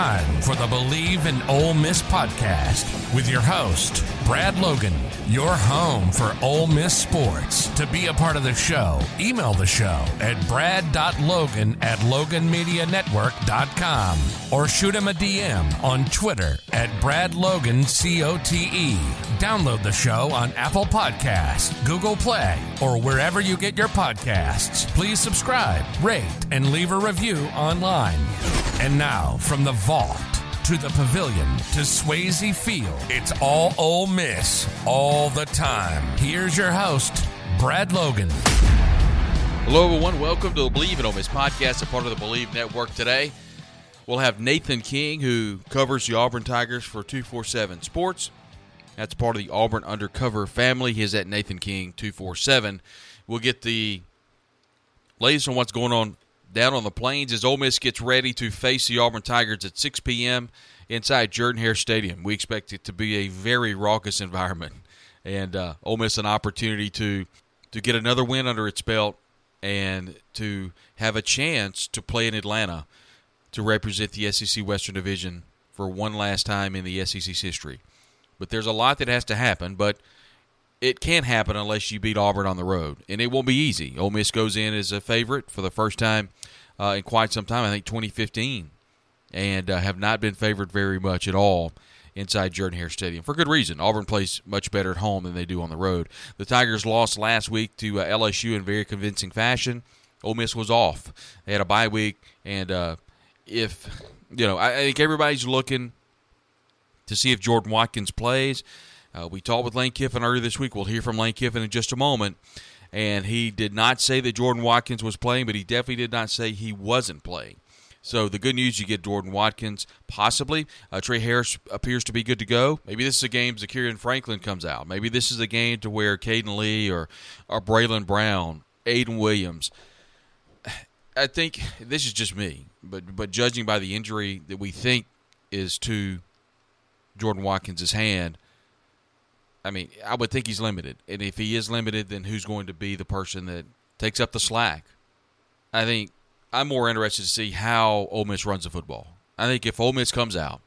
Time for the Bleav in Ole Miss podcast with your host, Brad Logan, your home for Ole Miss sports. To be a part of the show, email the show at brad.logan at loganmedianetwork.com or shoot him a DM on Twitter at bradlogancote. Download the show on Apple Podcasts, Google Play, or wherever you get your podcasts. Please subscribe, rate, and leave a review online. And now, from the vault to the pavilion to Swayze Field, it's all Ole Miss all the time. Here's your host, Brad Logan. Hello, everyone. Welcome to the Bleav in Ole Miss podcast, a part of the Bleav Network. Today, we'll have Nathan King, who covers the Auburn Tigers for 247 Sports. That's part of the Auburn Undercover family. He is at Nathan King 247. We'll get the latest on what's going on down on the plains as Ole Miss gets ready to face the Auburn Tigers at 6 p.m. inside Jordan Hare Stadium. We expect it to be a very raucous environment, and uh, Ole Miss an opportunity to to get another win under its belt and to have a chance to play in Atlanta to represent the SEC Western Division for one last time in the SEC's history. But there's a lot that has to happen, but it can't happen unless you beat Auburn on the road, and it won't be easy. Ole Miss goes in as a favorite for the first time uh, in quite some time. I think 2015, and uh, have not been favored very much at all inside Jordan Hare Stadium for good reason. Auburn plays much better at home than they do on the road. The Tigers lost last week to uh, LSU in very convincing fashion. Ole Miss was off; they had a bye week, and uh, if you know, I, I think everybody's looking to see if Jordan Watkins plays. Uh, we talked with Lane Kiffin earlier this week. We'll hear from Lane Kiffin in just a moment. And he did not say that Jordan Watkins was playing, but he definitely did not say he wasn't playing. So the good news, you get Jordan Watkins, possibly. Uh, Tre Harris appears to be good to go. Maybe this is a game Zakhari Franklin comes out. Maybe this is a game to where Caden Lee or, or Braylon Brown, Ayden Williams. I think this is just me, but but judging by the injury that we think is to Jordan Watkins' hand, I mean, I would think he's limited. And if he is limited, then who's going to be the person that takes up the slack? I think I'm more interested to see how Ole Miss runs the football. I think if Ole Miss comes out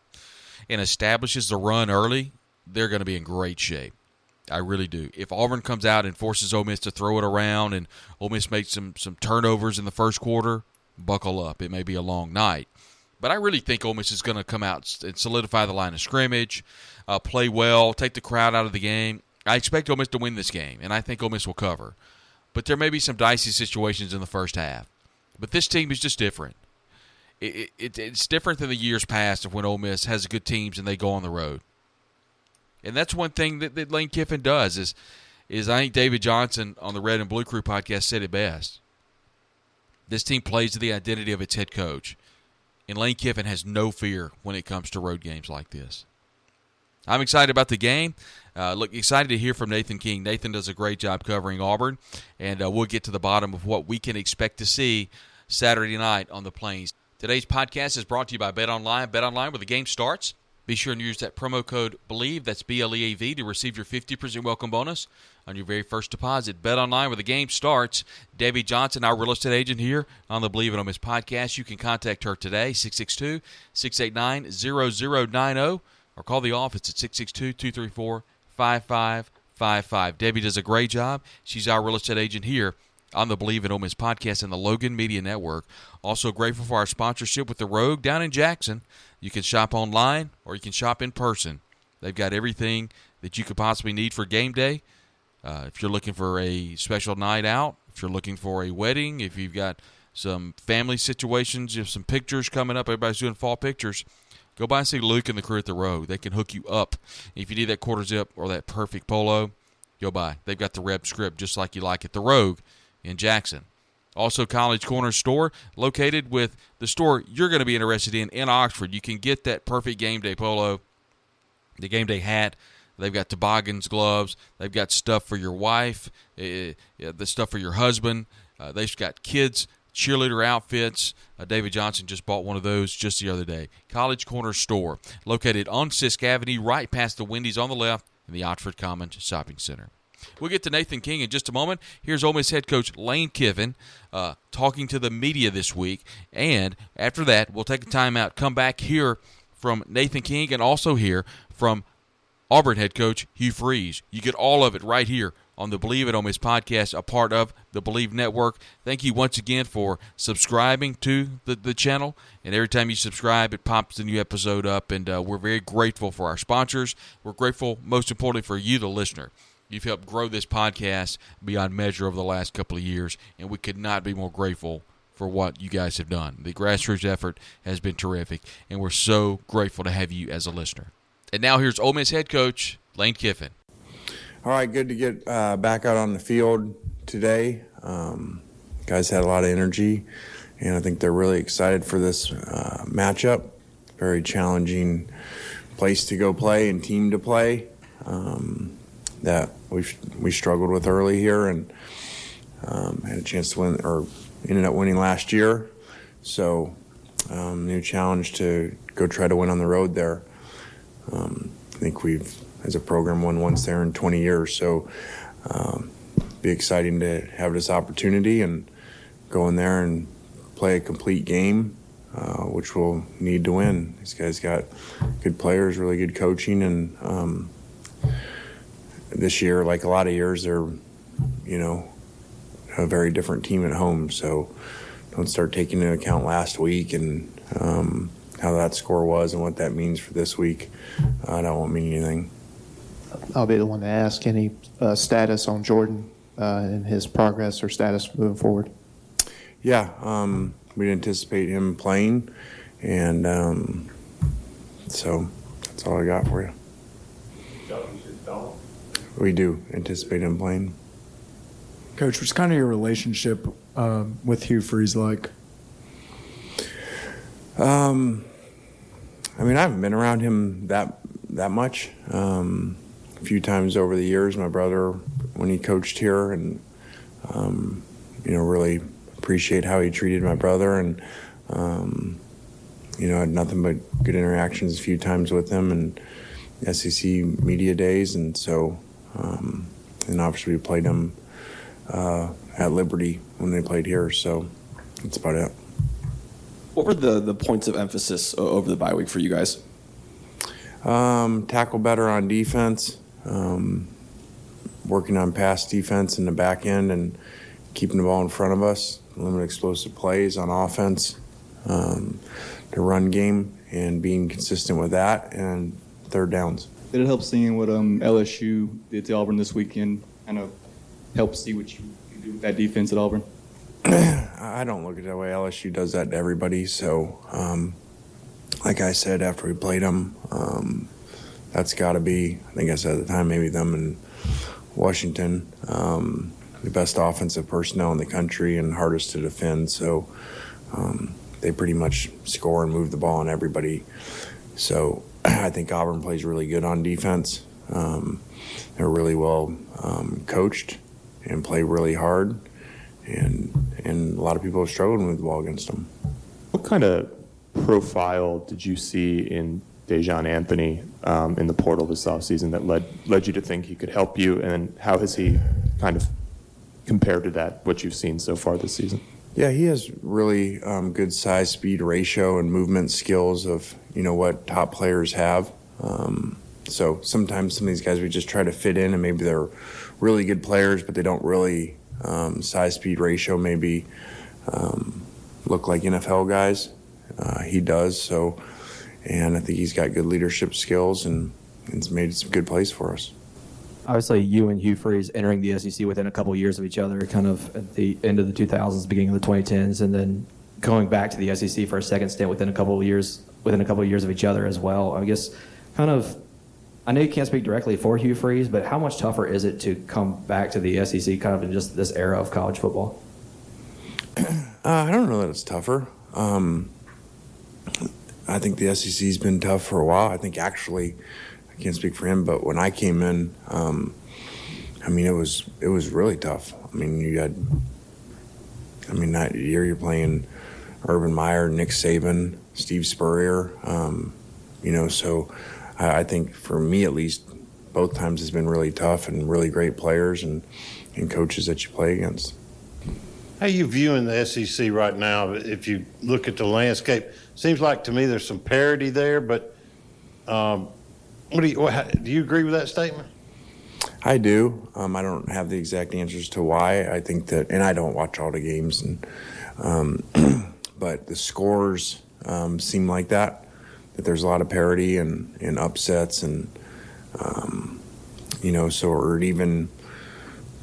and establishes the run early, they're going to be in great shape. I really do. If Auburn comes out and forces Ole Miss to throw it around and Ole Miss makes some some turnovers in the first quarter, buckle up. It may be a long night. But I really think Ole Miss is going to come out and solidify the line of scrimmage, uh, play well, take the crowd out of the game. I expect Ole Miss to win this game, and I think Ole Miss will cover. But there may be some dicey situations in the first half. But this team is just different. It, it, it's different than the years past of when Ole Miss has good teams and they go on the road. And that's one thing that, that Lane Kiffin does is is I think David Johnson on the Red and Blue Crew podcast said it best. This team plays to the identity of its head coach. And Lane Kiffin has no fear when it comes to road games like this. I'm excited about the game. Uh, look, excited to hear from Nathan King. Nathan does a great job covering Auburn, and uh, we'll get to the bottom of what we can expect to see Saturday night on the Plains. Today's podcast is brought to you by Bet Online. Bet Online, where the game starts. Be sure and use that promo code BLEAV, that's B L E A V, to receive your 50% welcome bonus on your very first deposit. Bet online where the game starts. Debbie Johnson, our real estate agent here on the Bleav It on Miss podcast. You can contact her today, 662 689 0090, or call the office at 662 234 5555. Debbie does a great job. She's our real estate agent here on the Bleav in Ole Miss podcast and the Logan Media Network. Also grateful for our sponsorship with the Rogue down in Jackson. You can shop online or you can shop in person. They've got everything that you could possibly need for game day. Uh, if you're looking for a special night out, if you're looking for a wedding, if you've got some family situations, you have some pictures coming up, everybody's doing fall pictures. Go by and see Luke and the crew at the Rogue. They can hook you up. If you need that quarter zip or that perfect polo, go by. They've got the rep script just like you like it. The Rogue in Jackson. Also, College Corner Store, located with the store you're going to be interested in in Oxford. You can get that perfect game day polo, the game day hat. They've got toboggans, gloves. They've got stuff for your wife, uh, the stuff for your husband. Uh, they've got kids cheerleader outfits. Uh, David Johnson just bought one of those just the other day. College Corner Store, located on Sisk Avenue, right past the Wendy's on the left in the Oxford Commons Shopping Center. We'll get to Nathan King in just a moment. Here's Ole Miss head coach Lane Kiffin uh, talking to the media this week. And after that, we'll take a timeout, come back here from Nathan King, and also hear from Auburn head coach Hugh Freeze. You get all of it right here on the Bleav It Ole Miss podcast, a part of the Bleav Network. Thank you once again for subscribing to the, the channel. And every time you subscribe, it pops a new episode up. And uh, we're very grateful for our sponsors. We're grateful, most importantly, for you, the listener. You've helped grow this podcast beyond measure over the last couple of years, and we could not be more grateful for what you guys have done. The grassroots effort has been terrific, and we're so grateful to have you as a listener. And now here's Ole Miss head coach Lane Kiffin. All right, good to get uh, back out on the field today. Um, guys had a lot of energy, and I think they're really excited for this uh, matchup. Very challenging place to go play and team to play. Um, that we we struggled with early here and um, had a chance to win or ended up winning last year. So um, new challenge to go try to win on the road there. Um, I think we've as a program won once there in 20 years. So um, be exciting to have this opportunity and go in there and play a complete game. Uh, which we'll need to win. These guys got good players, really good coaching, and um, this year, like a lot of years, they're, you know, a very different team at home. So don't start taking into account last week and um, how that score was and what that means for this week. Uh, that won't mean anything. I'll be the one to ask any uh, status on Jordan uh, and his progress or status moving forward. Yeah, um, we anticipate him playing, and um, so that's all I got for you. We do anticipate him playing. Coach, what's kind of your relationship um, with Hugh Freeze like? Um, I mean, I haven't been around him that that much. Um, a few times over the years, my brother, when he coached here, and um, you know, really appreciate how he treated my brother, and um, you know, had nothing but good interactions a few times with him, and SEC media days, and so um, and obviously we played them uh, at Liberty when they played here. So that's about it. What were the, the points of emphasis over the bye week for you guys? Um, tackle better on defense, um, working on pass defense in the back end, and keeping the ball in front of us, limit explosive plays on offense, um, the run game, and being consistent with that, and third downs. Did it help seeing what um, LSU did to Auburn this weekend? Kind of help see what you can do with that defense at Auburn? I don't look at it that way. LSU does that to everybody. So, um, like I said, after we played them, um, that's got to be, I think I said at the time, maybe them and Washington, um, the best offensive personnel in the country and hardest to defend. So, um, they pretty much score and move the ball on everybody. So, I think Auburn plays really good on defense. Um, they're really well um, coached and play really hard, and and a lot of people have struggled with the ball against them. What kind of profile did you see in Daijahn Anthony um, in the portal this offseason that led led you to think he could help you, and how has he kind of compared to that what you've seen so far this season? Yeah, he has really um, good size speed ratio and movement skills of you know what top players have. Um, so sometimes some of these guys we just try to fit in, and maybe they're really good players, but they don't really um, size speed ratio maybe um, look like NFL guys. Uh, he does so, and I think he's got good leadership skills and, it's made some good plays for us obviously you and Hugh Freeze entering the SEC within a couple of years of each other, kind of at the end of the 2000s, beginning of the 2010s, and then going back to the SEC for a second stint within a couple of years, within a couple of years of each other as well. I guess, kind of, I know you can't speak directly for Hugh Freeze, but how much tougher is it to come back to the SEC, kind of in just this era of college football? Uh, I don't know that it's tougher. Um, I think the SEC's been tough for a while. I think actually, I can't speak for him, but when I came in, um, I mean, it was it was really tough. I mean, you had, I mean, that year you're playing Urban Meyer, Nick Saban, Steve Spurrier. Um, you know, so I, I think for me at least, both times has been really tough and really great players and, and coaches that you play against. How you viewing the SEC right now? If you look at the landscape, seems like to me there's some parity there. But um, what do you what, do you agree with that statement? I do. Um, I don't have the exact answers to why. I think that, and I don't watch all the games, and um, but the scores um, seem like that. That there's a lot of parity and, and upsets, and um, you know, so or even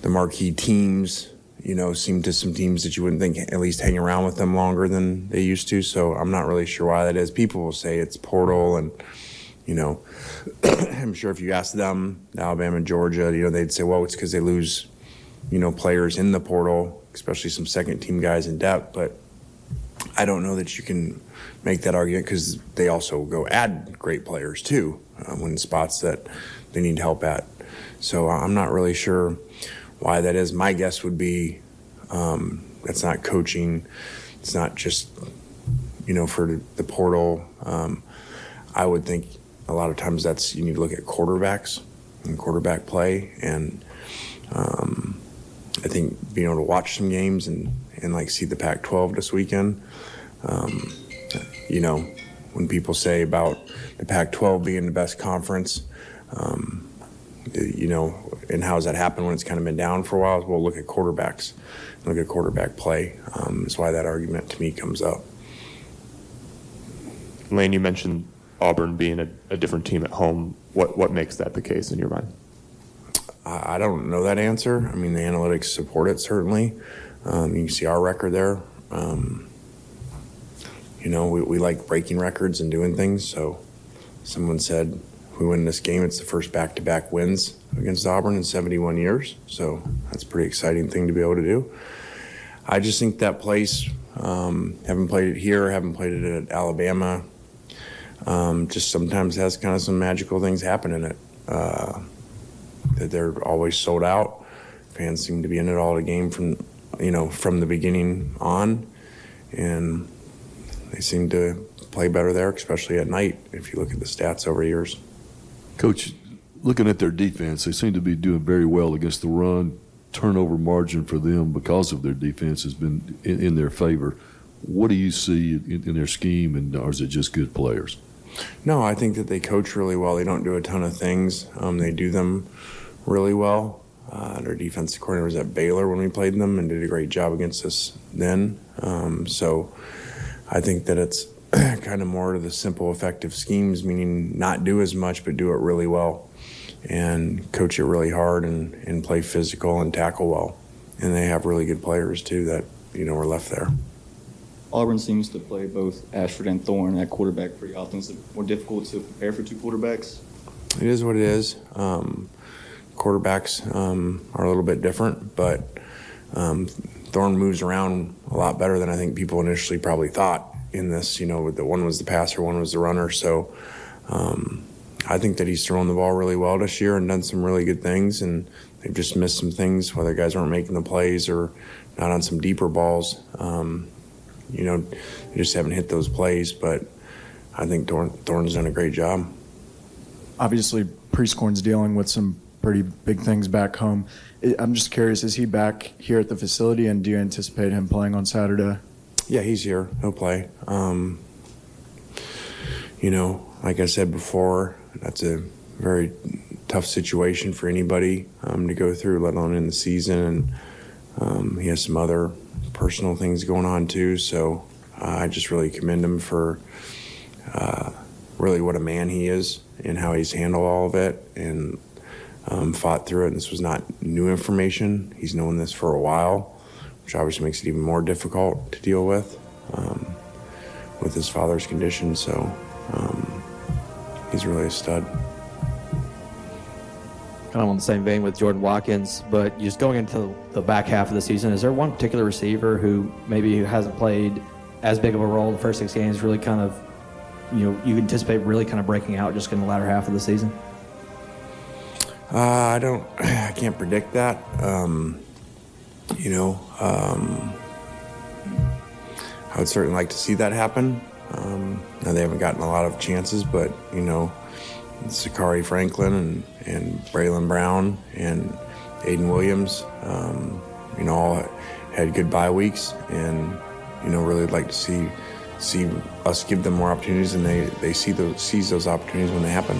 the marquee teams you know, seem to some teams that you wouldn't think at least hang around with them longer than they used to. So I'm not really sure why that is. People will say it's portal, and you know, I'm sure if you ask them, Alabama Georgia, you know, they'd say, well, it's because they lose, you know, players in the portal, especially some second team guys in depth. But I don't know that you can make that argument because they also go add great players too uh, when spots that they need help at. So I'm not really sure why that is. My guess would be um, that's not coaching. It's not just you know for the portal. Um, I would think a lot of times that's you need to look at quarterbacks and quarterback play, and um, I think being able to watch some games and and like see the Pac-12 this weekend. Um, you know, when people say about the Pac-12 being the best conference. Um, you know, and how does that happen when it's kind of been down for a while? Well, look at quarterbacks, look at quarterback play. Um, is why that argument to me comes up. Lane, you mentioned Auburn being a, a different team at home. What what makes that the case in your mind? I, I don't know that answer. I mean, the analytics support it certainly. Um, you can see our record there. Um, you know, we, we like breaking records and doing things. So, someone said we win this game, it's the first back to back wins against Auburn in 71 years. So that's a pretty exciting thing to be able to do. I just think that place, um, haven't played it here, haven't played it at Alabama, um, just sometimes has kind of some magical things happen in it. Uh, that they're always sold out. Fans seem to be in it all the game from, you know, from the beginning on, and they seem to play better there, especially at night. If you look at the stats over years. Coach, looking at their defense, they seem to be doing very well against the run. Turnover margin for them because of their defense has been in, in their favor. What do you see in, in, their scheme, and or is it just good players? No, I think that they coach really well. They don't do a ton of things. Um, they do them really well. Uh, their defensive coordinator was at Baylor when we played them and did a great job against us then. Um, so I think that it's kind of more to the simple, effective schemes, meaning not do as much but do it really well and coach it really hard and, and play physical and tackle well. And they have really good players too that, you know, are left there. Auburn seems to play both Ashford and Thorne at quarterback pretty often. Is it more difficult to prepare for two quarterbacks? It is what it is. Um, quarterbacks um, are a little bit different, but um, Thorne moves around a lot better than I think people initially probably thought in this. You know, the one was the passer, one was the runner. So um, I think that he's thrown the ball really well this year and done some really good things. And they've just missed some things, whether guys aren't making the plays or not on some deeper balls. Um, you know, they just haven't hit those plays. But I think Thorne, Thorne's done a great job. Obviously, Prieskorn's dealing with some pretty big things back home. I'm just curious, is he back here at the facility, and do you anticipate him playing on Saturday? Yeah, he's here. He'll play. Um, you know, like I said before, that's a very tough situation for anybody um, to go through, let alone in the season. And um, he has some other personal things going on too. So uh, I just really commend him for uh, really what a man he is and how he's handled all of it and um, fought through it. And this was not new information. He's known this for a while which obviously makes it even more difficult to deal with um, with his father's condition. So um, he's really a stud. kind of on the same vein with Jordan Watkins, but just going into the back half of the season, is there one particular receiver who maybe who hasn't played as big of a role in the first six games, really kind of, you know, you anticipate really kind of breaking out just in the latter half of the season? Uh, I don't, I can't predict that. Um, you know, um, I would certainly like to see that happen. Um, now they haven't gotten a lot of chances, but you know, Zakhari Franklin and, and Braylon Brown and Ayden Williams, um, you know, all had good bye weeks, and you know, really like to see see us give them more opportunities, and they they see those seize those opportunities when they happen.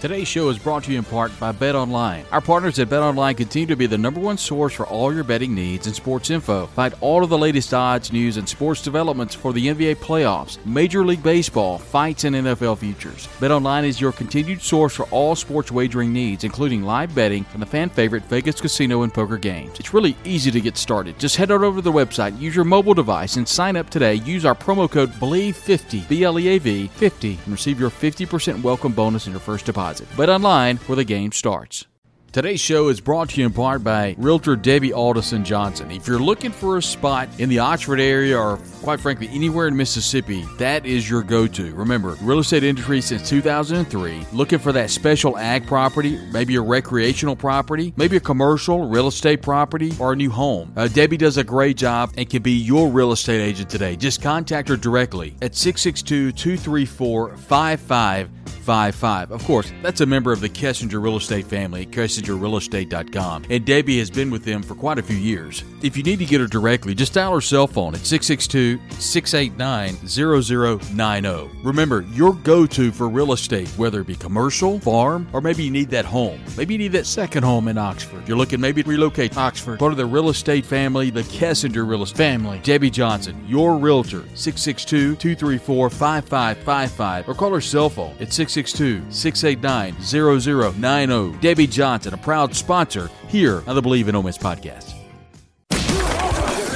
Today's show is brought to you in part by Bet Online. Our partners at Bet Online continue to be the number one source for all your betting needs and sports info. Find all of the latest odds, news, and sports developments for the NBA playoffs, Major League Baseball, fights, and NFL futures. Bet Online is your continued source for all sports wagering needs, including live betting and the fan favorite Vegas casino and poker games. It's really easy to get started. Just head on over to the website, use your mobile device, and sign up today. Use our promo code BLEAV50, B L E A V 50, and receive your 50% welcome bonus in your first deposit. Bet online where the game starts. Today's show is brought to you in part by Realtor Debbie Alderson Johnson. If you're looking for a spot in the Oxford area or quite frankly anywhere in Mississippi, that is your go-to. Remember, real estate industry since 2003, looking for that special ag property, maybe a recreational property, maybe a commercial real estate property or a new home. Uh, Debbie does a great job and can be your real estate agent today. Just contact her directly at 662-234-5555. Of course, that's a member of the Kessinger Real Estate family at KessingerRealEstate.com. And Debbie has been with them for quite a few years. If you need to get her directly, just dial her cell phone at 662 689 0090. Remember, your go to for real estate, whether it be commercial, farm, or maybe you need that home. Maybe you need that second home in Oxford. You're looking maybe to relocate to Oxford. Part of the real estate family, the Kessinger Real Estate family. Debbie Johnson, your realtor, 662 234 5555, or call her cell phone at 662 689 0090. Debbie Johnson, a proud sponsor here on the Bleav in Ole Miss podcast.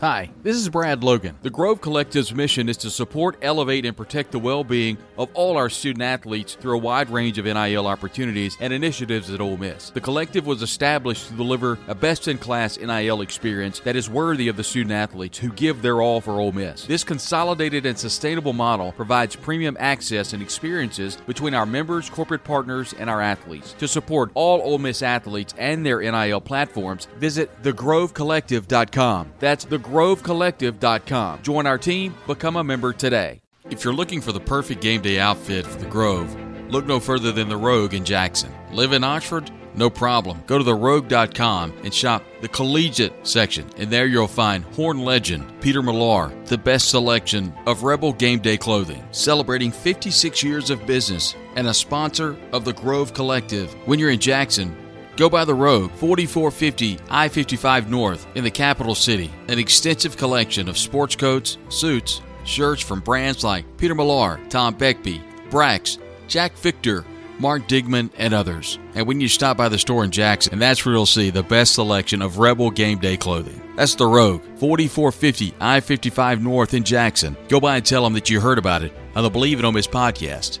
Hi, this is Brad Logan. The Grove Collective's mission is to support, elevate, and protect the well being of all our student athletes through a wide range of NIL opportunities and initiatives at Ole Miss. The collective was established to deliver a best in class NIL experience that is worthy of the student athletes who give their all for Ole Miss. This consolidated and sustainable model provides premium access and experiences between our members, corporate partners, and our athletes. To support all Ole Miss athletes and their NIL platforms, visit thegrovecollective.com. That's the grovecollective.com. Join our team, become a member today. If you're looking for the perfect game day outfit for the Grove, look no further than the Rogue in Jackson. Live in Oxford? No problem. Go to therogue.com and shop the collegiate section, and there you'll find Horn Legend, Peter Millar, the best selection of Rebel Game Day clothing, celebrating 56 years of business and a sponsor of the Grove Collective. When you're in Jackson, Go by the Rogue, 4450 I 55 North in the capital city. An extensive collection of sports coats, suits, shirts from brands like Peter Millar, Tom Beckbe, Brax, Jack Victor, Martin Dingman, and others. And when you stop by the store in Jackson, that's where you'll see the best selection of Rebel Game Day clothing. That's the Rogue, 4450 I 55 North in Jackson. Go by and tell them that you heard about it on the Bleav in Ole Miss podcast.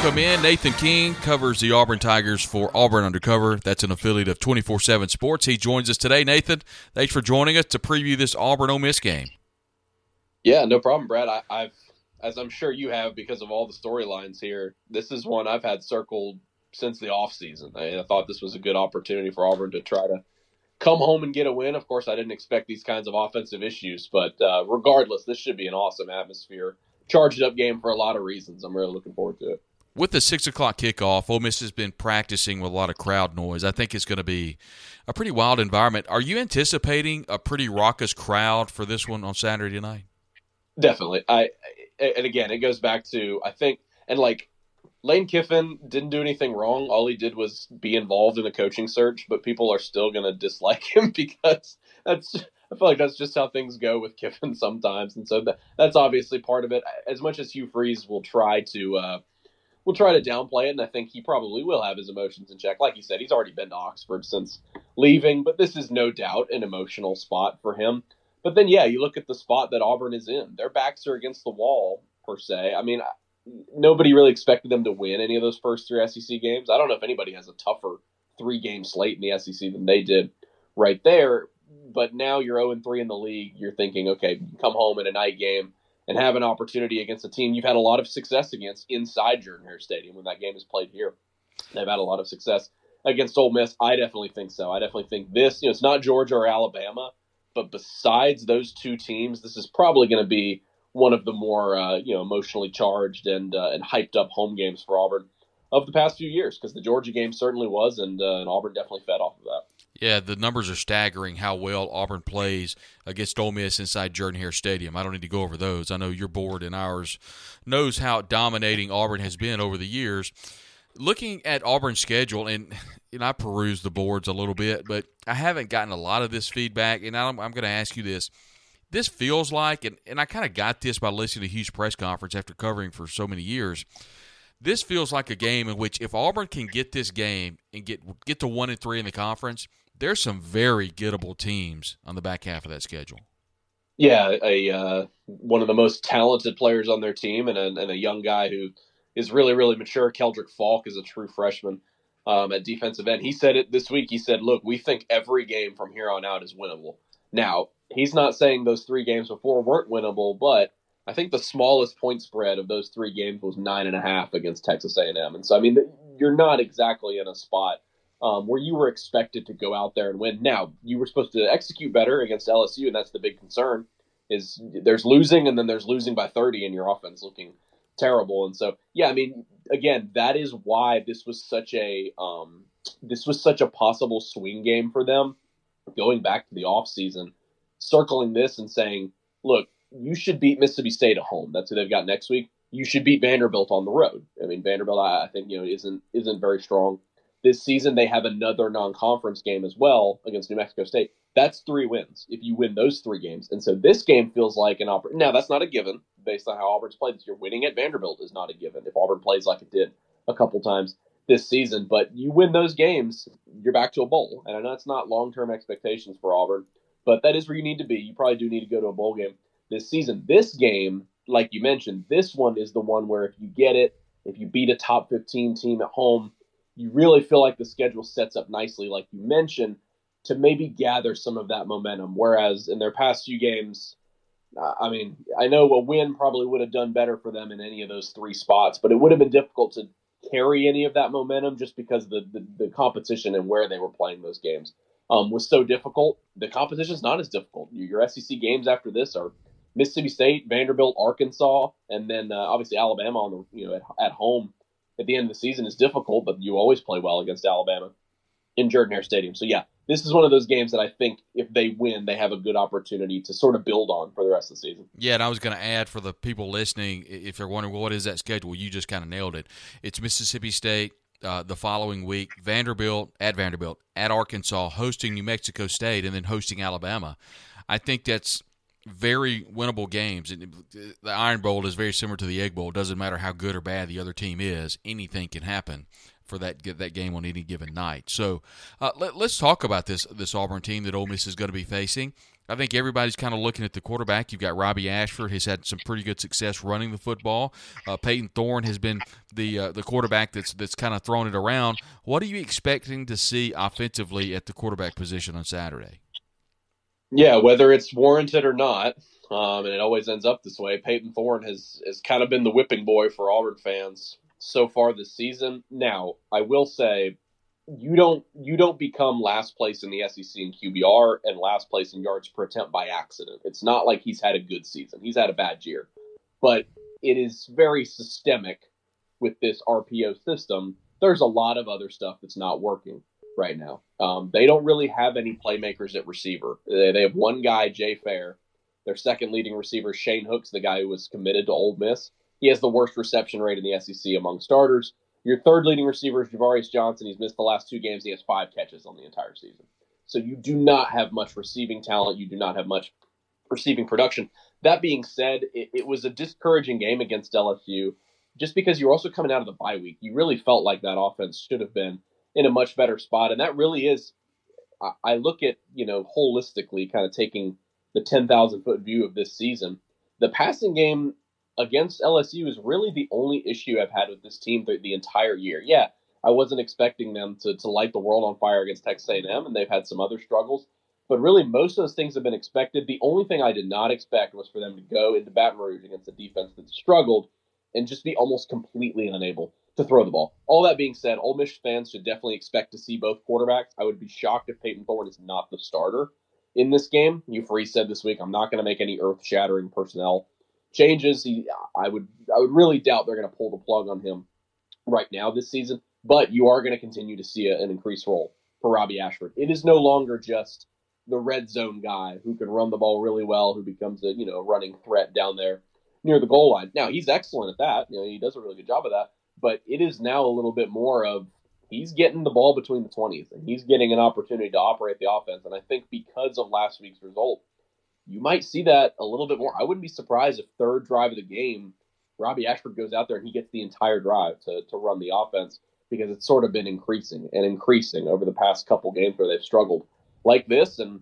Welcome in. Nathan King covers the Auburn Tigers for Auburn Undercover. That's an affiliate of 24 7 Sports. He joins us today. Nathan, thanks for joining us to preview this Auburn Ole Miss game. Yeah, no problem, Brad. I, I've, as I'm sure you have because of all the storylines here, this is one I've had circled since the offseason. I, I thought this was a good opportunity for Auburn to try to come home and get a win. Of course, I didn't expect these kinds of offensive issues, but uh, regardless, this should be an awesome atmosphere. Charged up game for a lot of reasons. I'm really looking forward to it. With the six o'clock kickoff, Ole Miss has been practicing with a lot of crowd noise. I think it's going to be a pretty wild environment. Are you anticipating a pretty raucous crowd for this one on Saturday night? Definitely. I and again, it goes back to I think and like Lane Kiffin didn't do anything wrong. All he did was be involved in the coaching search, but people are still going to dislike him because that's. I feel like that's just how things go with Kiffin sometimes, and so that, that's obviously part of it. As much as Hugh Freeze will try to uh, will try to downplay it, and I think he probably will have his emotions in check. Like you said, he's already been to Oxford since leaving, but this is no doubt an emotional spot for him. But then, yeah, you look at the spot that Auburn is in. Their backs are against the wall per se. I mean, nobody really expected them to win any of those first three SEC games. I don't know if anybody has a tougher three game slate in the SEC than they did right there. But now you're 0 3 in the league. You're thinking, okay, come home in a night game and have an opportunity against a team you've had a lot of success against inside Jordan Hare Stadium when that game is played here. They've had a lot of success against Ole Miss. I definitely think so. I definitely think this, you know, it's not Georgia or Alabama, but besides those two teams, this is probably going to be one of the more uh, you know emotionally charged and uh, and hyped up home games for Auburn of the past few years because the Georgia game certainly was, and, uh, and Auburn definitely fed off of that. Yeah, the numbers are staggering how well Auburn plays against Ole Miss inside Jordan Hare Stadium. I don't need to go over those. I know your board and ours knows how dominating Auburn has been over the years. Looking at Auburn's schedule, and, and I perused the boards a little bit, but I haven't gotten a lot of this feedback, and I'm, I'm going to ask you this this feels like, and, and I kind of got this by listening to Hugh's press conference after covering for so many years. This feels like a game in which if Auburn can get this game and get get to one and three in the conference, there's some very gettable teams on the back half of that schedule. Yeah, a uh, one of the most talented players on their team, and a, and a young guy who is really really mature. Keldric Faulk is a true freshman um, at defensive end. He said it this week. He said, "Look, we think every game from here on out is winnable." Now, he's not saying those three games before weren't winnable, but I think the smallest point spread of those three games was nine and a half against Texas A&M, and so I mean you're not exactly in a spot um, where you were expected to go out there and win. Now you were supposed to execute better against LSU, and that's the big concern. Is there's losing, and then there's losing by 30, and your offense looking terrible. And so, yeah, I mean, again, that is why this was such a um, this was such a possible swing game for them going back to the offseason circling this and saying, look, you should beat Mississippi State at home. That's who they've got next week. You should beat Vanderbilt on the road. I mean, Vanderbilt, I think, you know, isn't isn't very strong this season. They have another non-conference game as well against New Mexico State. That's three wins if you win those three games. And so this game feels like an opportunity. Now, that's not a given based on how Auburn's played year. Winning at Vanderbilt is not a given if Auburn plays like it did a couple times this season. But you win those games, you're back to a bowl. And I know it's not long-term expectations for Auburn, but that is where you need to be. You probably do need to go to a bowl game this season. This game, like you mentioned, this one is the one where if you get it, if you beat a top 15 team at home, you really feel like the schedule sets up nicely, like you mentioned, to maybe gather some of that momentum. Whereas in their past few games, uh, I mean, I know a win probably would have done better for them in any of those three spots, but it would have been difficult to carry any of that momentum just because the, the, the competition and where they were playing those games um, was so difficult. The competition is not as difficult. Your SEC games after this are Mississippi State, Vanderbilt, Arkansas, and then uh, obviously Alabama on the you know at, at, home at the end of the season is difficult, but you always play well against Alabama in Jordan Hare Stadium. So yeah, this is one of those games that I think if they win, they have a good opportunity to sort of build on for the rest of the season. Yeah, and I was going to add for the people listening, if they're wondering well, what is that schedule, you just kind of nailed it. It's Mississippi State, uh, the following week. Vanderbilt at Vanderbilt, at Arkansas, hosting New Mexico State, and then hosting Alabama. I think that's very winnable games. The Iron Bowl is very similar to the Egg Bowl. It doesn't matter how good or bad the other team is; anything can happen for that that game on any given night. So uh, let, us talk about this this Auburn team that Ole Miss is going to be facing. I think everybody's kind of looking at the quarterback. You've got Robbie Ashford, has had some pretty good success running the football. Uh, Payton Thorne has been the uh, the quarterback that's that's kind of thrown it around. What are you expecting to see offensively at the quarterback position on Saturday? Yeah, whether it's warranted or not, um, and it always ends up this way. Payton Thorne has has kind of been the whipping boy for Auburn fans so far this season. Now, I will say you don't you don't become last place in the SEC in QBR and last place in yards per attempt by accident. It's not like he's had a good season. He's had a bad year. But it is very systemic with this RPO system. There's a lot of other stuff that's not working right now. Um, they don't really have any playmakers at receiver. They, they have one guy, Jay Fair. Their second leading receiver, Shane Hooks, the guy who was committed to Ole Miss. He has the worst reception rate in the SEC among starters. Your third leading receiver is Ja'Varrius Johnson. He's missed the last two games. He has five catches on the entire season. So you do not have much receiving talent. You do not have much receiving production. That being said, it, it was a discouraging game against LSU just because you're also coming out of the bye week. You really felt like that offense should have been in a much better spot. And that really is, I, I look at, you know, holistically, kind of taking the 10,000 foot view of this season. The passing game against LSU is really the only issue I've had with this team the, the entire year. Yeah, I wasn't expecting them to, to light the world on fire against Texas A&M, and they've had some other struggles. But really, most of those things have been expected. The only thing I did not expect was for them to go into Baton Rouge against a defense that struggled and just be almost completely unable to throw the ball. All that being said, Ole Miss fans should definitely expect to see both quarterbacks. I would be shocked if Payton Thorne is not the starter in this game. Freeze said this week, I'm not going to make any earth shattering personnel changes. He, I would, I would really doubt they're going to pull the plug on him right now this season. But you are going to continue to see a, an increased role for Robbie Ashford. It is no longer just the red zone guy who can run the ball really well, who becomes a you know running threat down there near the goal line. Now he's excellent at that. You know he does a really good job of that. But it is now a little bit more of he's getting the ball between the 20s and he's getting an opportunity to operate the offense. And I think because of last week's result, you might see that a little bit more. I wouldn't be surprised if third drive of the game, Robbie Ashford goes out there and he gets the entire drive to, to run the offense because it's sort of been increasing and increasing over the past couple games where they've struggled like this. And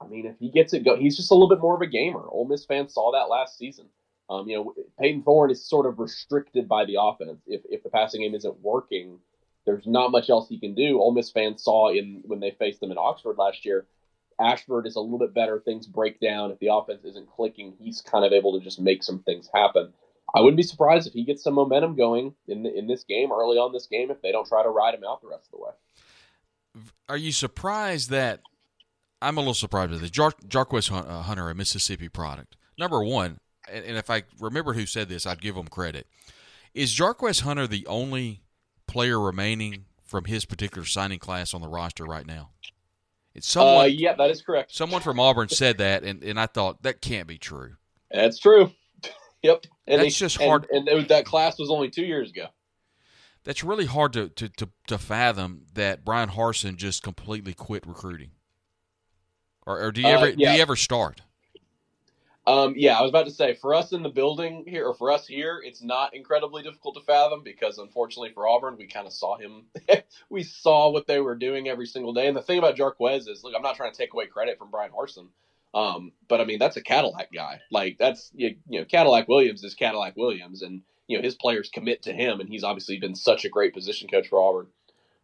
I mean, if he gets it go, he's just a little bit more of a gamer. Ole Miss fans saw that last season. Um, you know, Payton Thorne is sort of restricted by the offense. If if the passing game isn't working, there's not much else he can do. Ole Miss fans saw in when they faced them in Oxford last year Ashford is a little bit better. Things break down. If the offense isn't clicking, he's kind of able to just make some things happen. I wouldn't be surprised if he gets some momentum going in in this game early on this game if they don't try to ride him out the rest of the way. Are you surprised that I'm a little surprised with this? Jar- Jarquez uh, Hunter, a Mississippi product. Number one, and, and if I remember who said this, I'd give him credit. Is Jarquez Hunter the only player remaining from his particular signing class on the roster right now? It's someone. Uh, yeah, that is correct. Someone from Auburn said that, and, and I thought that can't be true. That's true. yep. And That's just hard. And, and, that class was only two years ago. That's really hard to, to, to, to fathom that Bryan Harsin just completely quit recruiting. Or, or do you uh, ever yeah. do you ever start? Um, yeah, I was about to say for us in the building here, or for us here, it's not incredibly difficult to fathom because unfortunately for Auburn, we kind of saw him. we saw what they were doing every single day. And the thing about Jarquez is, look, I'm not trying to take away credit from Bryan Harsin, um, but I mean that's a Cadillac guy. Like that's you, you know Cadillac Williams is Cadillac Williams, and you know his players commit to him, and he's obviously been such a great position coach for Auburn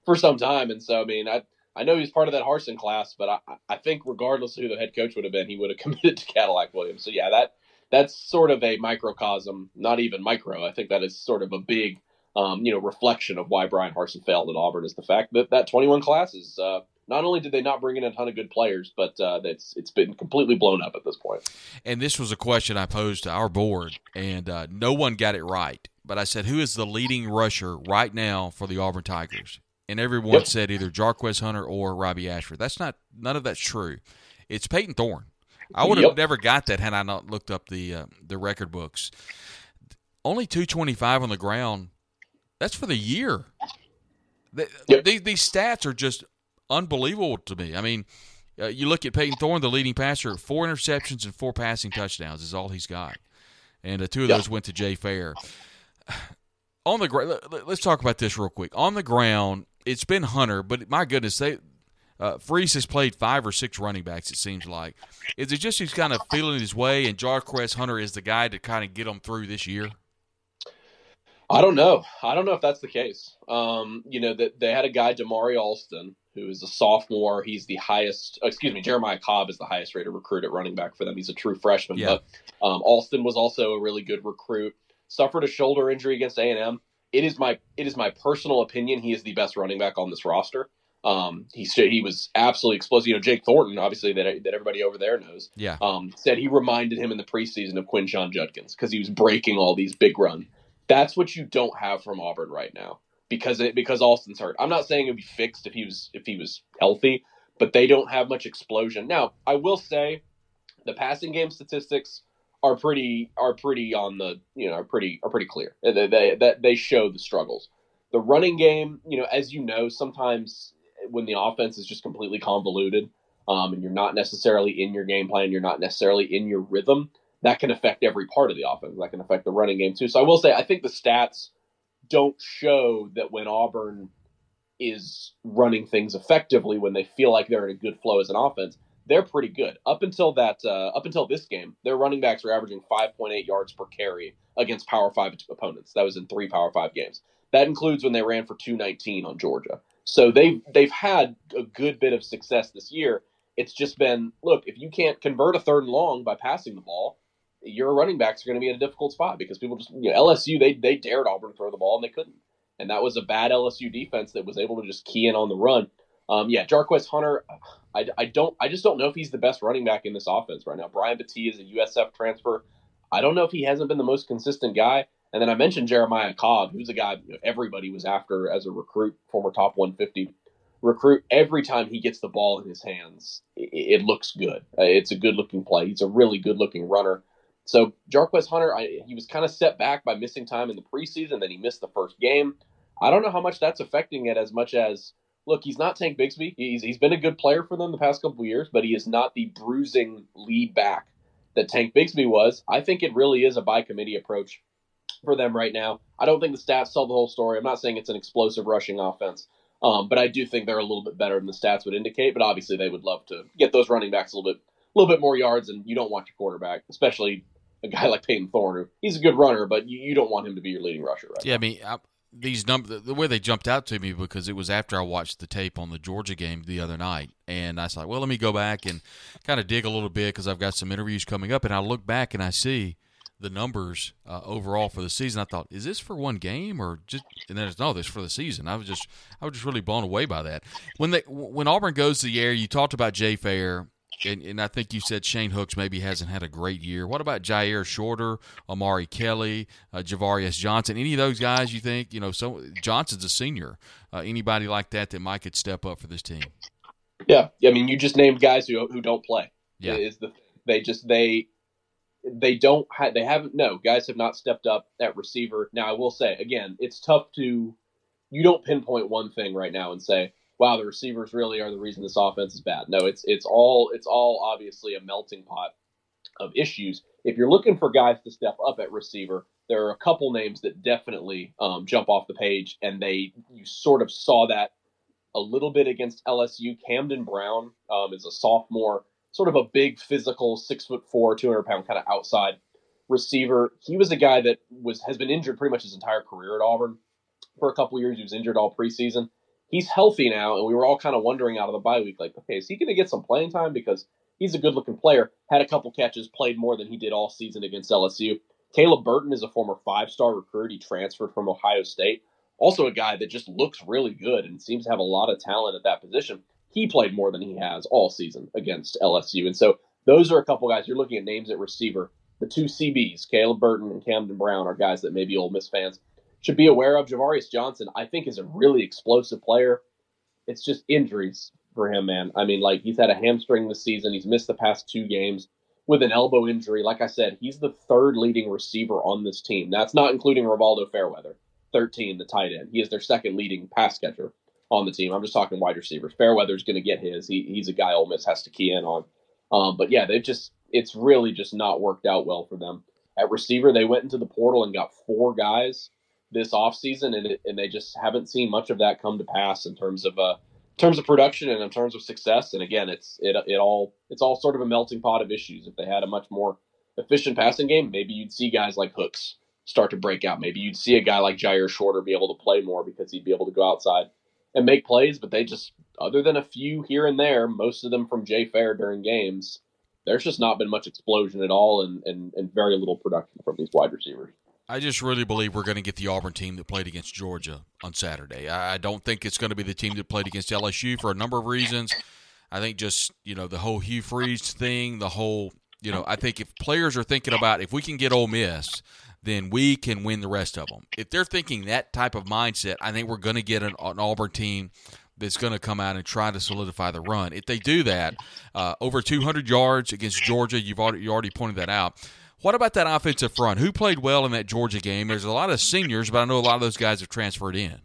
for some time. And so I mean I I know he's part of that Harsin class, but I, I think regardless of who the head coach would have been, he would have committed to Cadillac Williams. So yeah, that that's sort of a microcosm, not even micro. I think that is sort of a big, um, you know, reflection of why Bryan Harsin failed at Auburn is the fact that that 21 class is uh, not only did they not bring in a ton of good players, but uh, it's it's been completely blown up at this point. And this was a question I posed to our board, and uh, no one got it right. But I said, who is the leading rusher right now for the Auburn Tigers? And everyone yep. said either Jarquez Hunter or Robbie Ashford. That's not none of that's true. It's Payton Thorne. I would have yep. never got that had I not looked up the uh, the record books. Only two twenty five on the ground. That's for the year. yep. these, these stats are just unbelievable to me. I mean, uh, you look at Payton Thorne, the leading passer, four interceptions and four passing touchdowns is all he's got, and uh, two of those went to Jay Fair. On the ground, let's talk about this real quick. On the ground, it's been Hunter, but my goodness, they uh, Freeze has played five or six running backs. It seems like. Is it just he's kind of feeling his way, and Jarquez Hunter is the guy to kind of get him through this year? I don't know. I don't know if that's the case. Um, you know that they had a guy, Damari Alston, who is a sophomore. He's the highest. Excuse me, Jeremiah Cobb is the highest rated recruit at running back for them. He's a true freshman. Yeah. But um, Alston was also a really good recruit. Suffered a shoulder injury against A and M. It is my it is my personal opinion. He is the best running back on this roster. Um, he he was absolutely explosive. You know, Jake Thornton, obviously that that everybody over there knows. Yeah. Um, said he reminded him in the preseason of Quinshon Judkins because he was breaking all these big runs. That's what you don't have from Auburn right now because it, because Alston's hurt. I'm not saying it'd be fixed if he was if he was healthy, but they don't have much explosion. Now, I will say the passing game statistics are pretty are pretty on the you know are pretty are pretty clear. They they, they, show the struggles. The running game, you know, as you know, sometimes when the offense is just completely convoluted um, and you're not necessarily in your game plan, you're not necessarily in your rhythm that can affect every part of the offense. That can affect the running game too. So I will say I think the stats don't show that when Auburn is running things effectively when they feel like they're in a good flow as an offense, they're pretty good. Up until that, uh, up until this game, their running backs were averaging 5.8 yards per carry against Power Five opponents. That was in three Power Five games. That includes when they ran for 219 on Georgia. So they've they've had a good bit of success this year. It's just been look if you can't convert a third and long by passing the ball, your running backs are going to be in a difficult spot because people just you know, LSU they they dared Auburn to throw the ball and they couldn't, and that was a bad LSU defense that was able to just key in on the run. Um, yeah, Jarquez Hunter, I, I don't I just don't know if he's the best running back in this offense right now. Brian Battie is a USF transfer. I don't know if he hasn't been the most consistent guy. And then I mentioned Jeremiah Cobb, who's a guy you know, everybody was after as a recruit, former top 150 recruit. Every time he gets the ball in his hands, it, it looks good. Uh, it's a good looking play. He's a really good looking runner. So Jarquez Hunter, I, he was kind of set back by missing time in the preseason. Then he missed the first game. I don't know how much that's affecting it as much as look, he's not Tank Bigsby. He's he's been a good player for them the past couple of years, but he is not the bruising lead back that Tank Bigsby was. I think it really is a by committee approach for them right now. I don't think the stats tell the whole story. I'm not saying it's an explosive rushing offense, um, but I do think they're a little bit better than the stats would indicate. But obviously, they would love to get those running backs a little bit, a little bit more yards, and you don't want your quarterback, especially a guy like Payton Thorne, Who, he's a good runner, but you, you don't want him to be your leading rusher, right? Yeah, now. I mean, I, these numbers, the way they jumped out to me because it was after I watched the tape on the Georgia game the other night, and I was like, well, let me go back and kind of dig a little bit because I've got some interviews coming up, and I look back and I see the numbers uh, overall for the season. I thought, is this for one game or just? And then it's no, this for the season. I was just, I was just really blown away by that. When they, when Auburn goes to the air, you talked about Jay Fair and, and, I think you said Shane Hooks maybe hasn't had a great year. What about Jyaire Shorter, Amari Kelly, uh, Ja'Varrius Johnson? Any of those guys you think, you know, so Johnson's a senior. Uh, anybody like that that might could step up for this team? Yeah. I mean, you just named guys who, who don't play. Yeah. Is the, they just, they, they don't have, they haven't, no, guys have not stepped up at receiver. Now, I will say, again, it's tough to, you don't pinpoint one thing right now and say, wow, the receivers really are the reason this offense is bad. No, it's it's all it's all obviously a melting pot of issues. If you're looking for guys to step up at receiver, there are a couple names that definitely um, jump off the page, and they you sort of saw that a little bit against LSU. Camden Brown um, is a sophomore, sort of a big physical, six foot four, two hundred pound kind of outside receiver. He was a guy that was has been injured pretty much his entire career at Auburn. For a couple years, he was injured all preseason he's healthy now, and we were all kind of wondering out of the bye week, like, okay, is he going to get some playing time because he's a good looking player, had a couple catches, played more than he did all season against LSU. Caleb Burton is a former five star recruit. He transferred from Ohio State. Also, a guy that just looks really good and seems to have a lot of talent at that position. He played more than he has all season against LSU. And so, those are a couple guys. You're looking at names at receiver. The two CBs, Caleb Burton and Camden Brown, are guys that maybe Ole Miss fans should be aware of. Ja'Varrius Johnson, I think, is a really explosive player. It's just injuries for him, man. I mean, like he's had a hamstring this season. He's missed the past two games with an elbow injury. Like I said, he's the third leading receiver on this team. That's not including Rivaldo Fairweather, 13, the tight end. He is their second leading pass catcher on the team. I'm just talking wide receivers. Fairweather's going to get his. He, he's a guy Ole Miss has to key in on. Um, but yeah, they've just it's really just not worked out well for them. At receiver, they went into the portal and got four guys this offseason, and it, and they just haven't seen much of that come to pass in terms of uh, in terms of production and in terms of success. And again, it's it it all it's all sort of a melting pot of issues. If they had a much more efficient passing game, maybe you'd see guys like Hooks start to break out. Maybe you'd see a guy like Jyaire Shorter be able to play more because he'd be able to go outside and make plays. But they just, other than a few here and there, most of them from Jay Fair during games, there's just not been much explosion at all and, and, and very little production from these wide receivers. I just really believe we're going to get the Auburn team that played against Georgia on Saturday. I don't think it's going to be the team that played against LSU for a number of reasons. I think just, you know, the whole Hugh Freeze thing, the whole, you know, I think if players are thinking about if we can get Ole Miss, then we can win the rest of them. If they're thinking that type of mindset, I think we're going to get an, an Auburn team that's going to come out and try to solidify the run. If they do that, uh, over 200 yards against Georgia, you've already, you already pointed that out. What about that offensive front? Who played well in that Georgia game? There's a lot of seniors, but I know a lot of those guys have transferred in.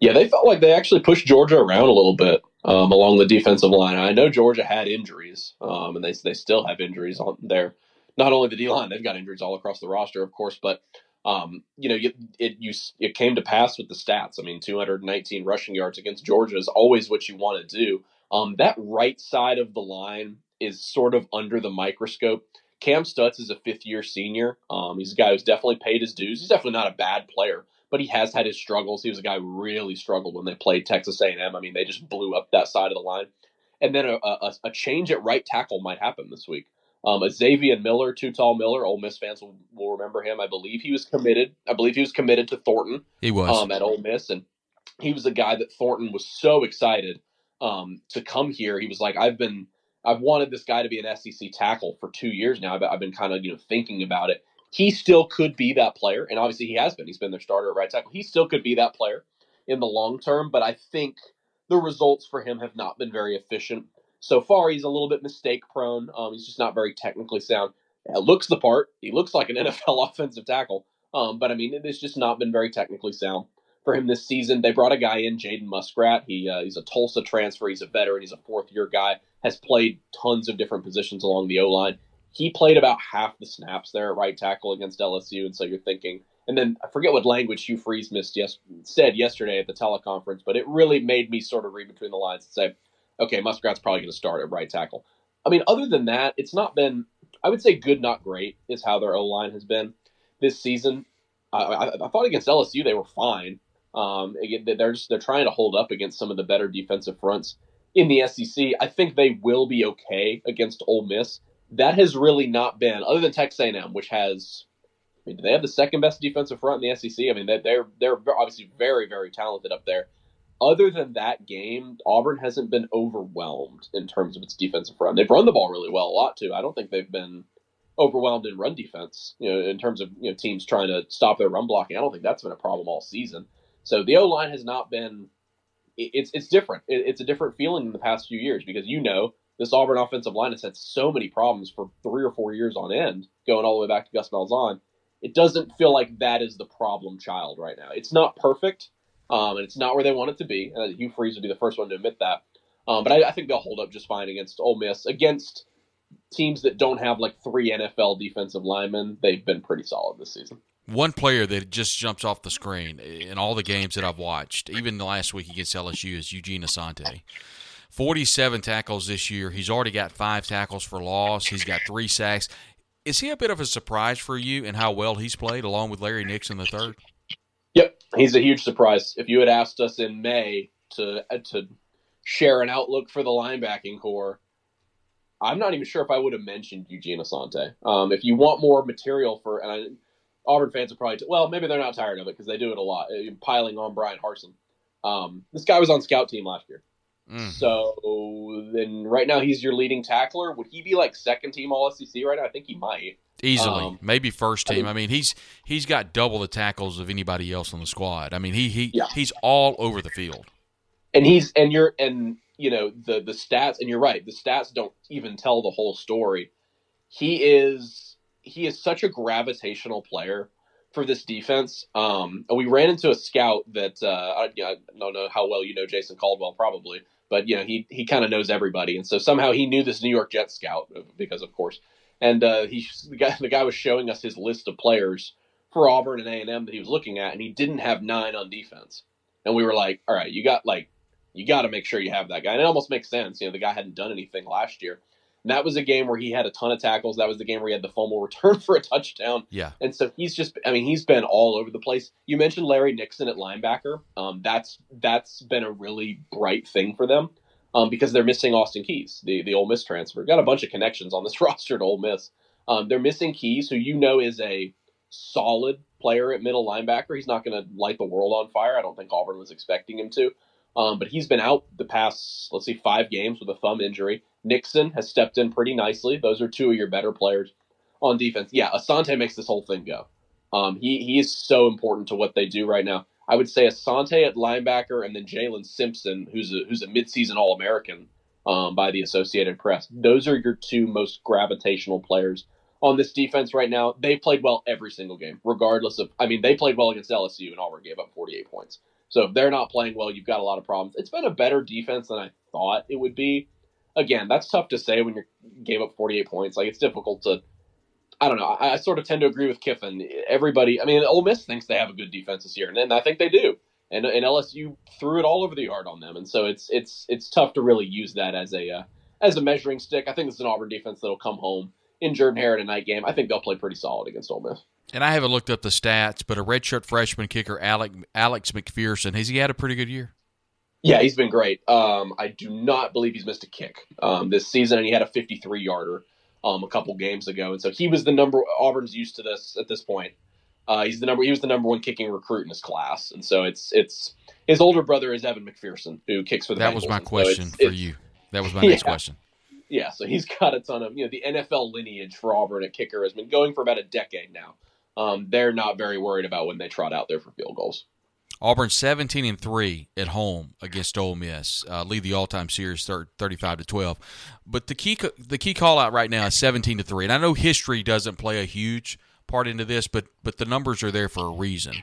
Yeah, they felt like they actually pushed Georgia around a little bit um, along the defensive line. I know Georgia had injuries, um, and they they still have injuries on there. Not only the D line, they've got injuries all across the roster, of course, but um, you know, it, it you it came to pass with the stats. I mean, 219 rushing yards against Georgia is always what you want to do. Um, that right side of the line is sort of under the microscope Kam Stutts is a fifth year senior. Um, he's a guy who's definitely paid his dues. He's definitely not a bad player, but he has had his struggles. He was a guy who really struggled when they played Texas A&M. I mean, they just blew up that side of the line. And then a, a, a change at right tackle might happen this week. Um, Izavion Miller, Too Tall Miller, Ole Miss fans will, will remember him. I believe he was committed. I believe he was committed to Thornton. He was um, at Ole Miss, and he was a guy that Thornton was so excited um, to come here. He was like, "I've been I've wanted this guy to be an SEC tackle for two years now. I've, I've been kind of you know thinking about it. He still could be that player, and obviously he has been. He's been their starter at right tackle. He still could be that player in the long term, but I think the results for him have not been very efficient so far. He's a little bit mistake prone. Um, he's just not very technically sound. It looks the part. He looks like an NFL offensive tackle, um, but I mean it's just not been very technically sound for him this season. They brought a guy in, Jaden Muskrat. He uh, he's a Tulsa transfer. He's a veteran. He's a fourth year guy. Has played tons of different positions along the O line. He played about half the snaps there at right tackle against LSU, and so you're thinking. And then I forget what language Hugh Freeze missed yes, said yesterday at the teleconference, but it really made me sort of read between the lines and say, okay, Muskrat's probably going to start at right tackle. I mean, other than that, it's not been. I would say good, not great, is how their O line has been this season. I, I, I, thought against LSU they were fine. Um, they're just they're trying to hold up against some of the better defensive fronts in the SEC. I think they will be okay against Ole Miss. That has really not been other than Texas A&M, which has. I mean, do they have the second best defensive front in the SEC? I mean, they're they're obviously very very talented up there. Other than that game, Auburn hasn't been overwhelmed in terms of its defensive front. They've run the ball really well a lot too. I don't think they've been overwhelmed in run defense. You know, in terms of you know teams trying to stop their run blocking, I don't think that's been a problem all season. So the O line has not been. It's it's different. It's a different feeling in the past few years because you know this Auburn offensive line has had so many problems for three or four years on end, going all the way back to Gus Malzahn. It doesn't feel like that is the problem child right now. It's not perfect, um, and it's not where they want it to be. Uh, Hugh Freeze would be the first one to admit that. Um, but I, I, think they'll hold up just fine against Ole Miss. Against teams that don't have like three NFL defensive linemen, they've been pretty solid this season one player that just jumps off the screen in all the games that I've watched, even last week against LSU, is Eugene Asante. 47 tackles this year. He's already got five tackles for loss. He's got three sacks. Is he a bit of a surprise for you in how well he's played, along with Larry Nixon the third? Yep, he's a huge surprise. If you had asked us in May to to share an outlook for the linebacking core, I'm not even sure if I would have mentioned Eugene Asante. Um, if you want more material for, and Auburn fans are probably, t- well, maybe they're not tired of it because they do it a lot, uh, piling on Bryan Harsin. Um, this guy was on scout team last year. Mm. So then right now he's your leading tackler. Would he be like second team all SEC right now? I think he might. Easily, um, maybe first team. I mean, I mean, he's he's got double the tackles of anybody else on the squad. I mean, he he yeah. he's all over the field. And he's and you're and you know the the stats and you're right. The stats don't even tell the whole story. He is he is such a gravitational player for this defense. Um, we ran into a scout that uh, I, you know, I, don't know how well you know Jason Caldwell, probably, but you know he he kind of knows everybody, and so somehow he knew this New York Jets scout because, of course, and uh, he the guy the guy was showing us his list of players for Auburn and A and M that he was looking at, and he didn't have nine on defense. And we were like, all right, you got like you got to make sure you have that guy. And it almost makes sense. You know, the guy hadn't done anything last year. And that was a game where he had a ton of tackles. That was the game where he had the fumble return for a touchdown. Yeah. And so he's just, I mean, he's been all over the place. You mentioned Larry Nixon at linebacker. Um, that's that's been a really bright thing for them um, because they're missing Austin Keys, the the Ole Miss transfer. Got a bunch of connections on this roster to Ole Miss. Um, they're missing Keys, who you know is a solid player at middle linebacker. He's not going to light the world on fire. I don't think Auburn was expecting him to. Um, but he's been out the past, let's see, five games with a thumb injury. Nixon has stepped in pretty nicely. Those are two of your better players on defense. Yeah, Asante makes this whole thing go. Um, he he is so important to what they do right now. I would say Asante at linebacker, and then Jaylin Simpson, who's a who's a midseason All American um, by the Associated Press. Those are your two most gravitational players on this defense right now. They played well every single game, regardless of. I mean, they played well against LSU, and Auburn gave up 48 points. So if they're not playing well, you've got a lot of problems. It's been a better defense than I thought it would be. Again, that's tough to say when you gave up 48 points. Like it's difficult to. I don't know. I, I, sort of tend to agree with Kiffin. Everybody, I mean, Ole Miss thinks they have a good defense this year, and, and I think they do. And, and LSU threw it all over the yard on them, and so it's it's it's tough to really use that as a uh, as a measuring stick. I think it's an Auburn defense that'll come home in Jordan Hare in a night game. I think they'll play pretty solid against Ole Miss. And I haven't looked up the stats, but a redshirt freshman kicker, Alec, Alex McPherson, has he had a pretty good year? Yeah, he's been great. Um, I do not believe he's missed a kick um, this season, and he had a 53 yarder um, a couple games ago, and so he was the number. Auburn's used to this at this point. Uh, he's the number. He was the number one kicking recruit in his class, and so it's it's his older brother is Evan McPherson, who kicks for the. That Bengals, was my question so for you. That was my next question. Yeah, so he's got a ton of you know the NFL lineage for Auburn at kicker has been going for about a decade now. Um, they're not very worried about when they trot out there for field goals. Auburn 17 and 3 at home against Ole Miss, uh, lead the all-time series 35 to 12. But the key the key call out right now is 17 to 3. And I know history doesn't play a huge part into this, but but the numbers are there for a reason.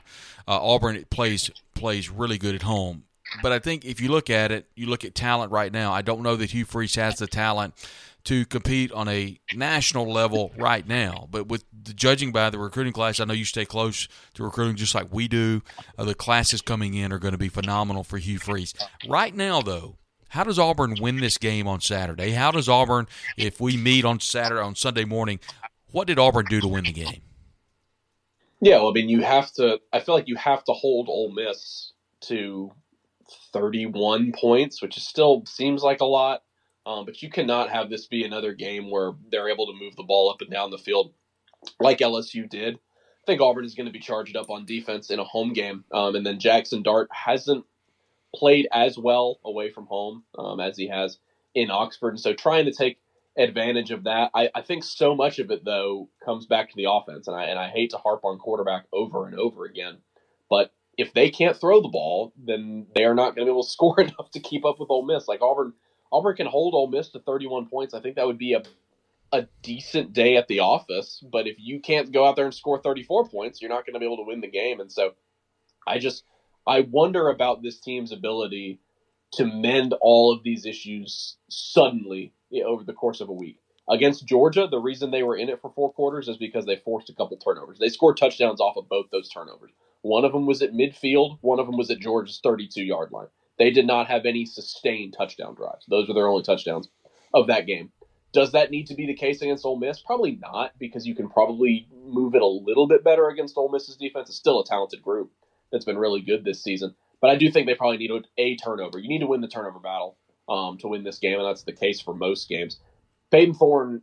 Uh, Auburn plays plays really good at home. But I think if you look at it, you look at talent right now. I don't know that Hugh Freeze has the talent to compete on a national level right now. But with the, judging by the recruiting class, I know you stay close to recruiting just like we do. Uh, the classes coming in are going to be phenomenal for Hugh Freeze. Right now, though, how does Auburn win this game on Saturday? How does Auburn, if we meet on Saturday on Sunday morning, what did Auburn do to win the game? Yeah, well, I mean, you have to. I feel like you have to hold Ole Miss to 31 points, which is still seems like a lot. Um, but you cannot have this be another game where they're able to move the ball up and down the field like LSU did. I think Auburn is going to be charged up on defense in a home game. Um, and then Jackson Dart hasn't played as well away from home um, as he has in Oxford. And so trying to take advantage of that, I, I, think so much of it, though, comes back to the offense. And I, and I hate to harp on quarterback over and over again. But if they can't throw the ball, then they are not going to be able to score enough to keep up with Ole Miss. Like Auburn – Auburn can hold Ole Miss to 31 points. I think that would be a a decent day at the office. But if you can't go out there and score 34 points, you're not going to be able to win the game. And so, I just I wonder about this team's ability to mend all of these issues suddenly over the course of a week. Against Georgia, the reason they were in it for four quarters is because they forced a couple turnovers. They scored touchdowns off of both those turnovers. One of them was at midfield, one of them was at Georgia's 32 yard line. They did not have any sustained touchdown drives. Those were their only touchdowns of that game. Does that need to be the case against Ole Miss? Probably not, because you can probably move it a little bit better against Ole Miss's defense. It's still a talented group that's been really good this season. But I do think they probably need a turnover. You need to win the turnover battle um, to win this game, and that's the case for most games. Payton Thorne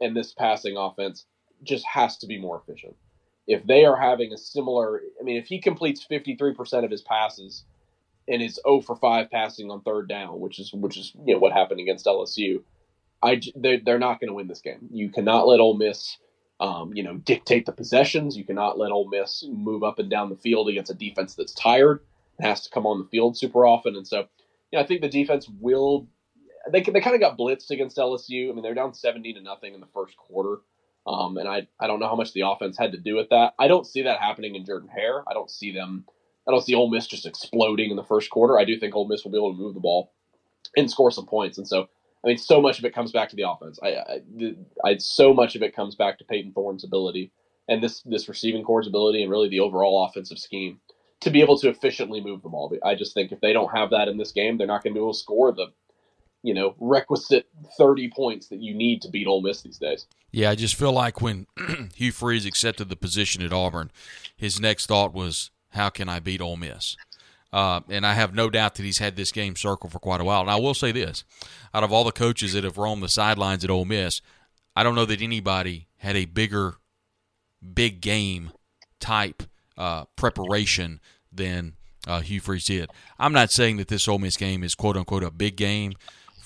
and this passing offense just has to be more efficient. If they are having a similar, I mean, if he completes 53% of his passes – and is 0 for 5 passing on third down, which is which is you know what happened against LSU. I they're, they're not going to win this game. You cannot let Ole Miss, um, you know, dictate the possessions. You cannot let Ole Miss move up and down the field against a defense that's tired and has to come on the field super often. And so, you know, I think the defense will. They they kind of got blitzed against LSU. I mean, they're down seventeen to nothing in the first quarter. Um, and I, I don't know how much the offense had to do with that. I don't see that happening in Jordan Hare. I don't see them I don't see Ole Miss just exploding in the first quarter. I do think Ole Miss will be able to move the ball and score some points. And so, I mean, so much of it comes back to the offense. I, I, I so much of it comes back to Payton Thorne's ability and this this receiving corps ability and really the overall offensive scheme to be able to efficiently move the ball. I just think if they don't have that in this game, they're not going to be able to score the you know requisite 30 points that you need to beat Ole Miss these days. Yeah, I just feel like when Hugh Freeze accepted the position at Auburn, his next thought was, "How can I beat Ole Miss?" Uh, and I have no doubt that he's had this game circled for quite a while. And I will say this: out of all the coaches that have roamed the sidelines at Ole Miss, I don't know that anybody had a bigger, big game type uh, preparation than uh, Hugh Freeze did. I'm not saying that this Ole Miss game is quote unquote a big game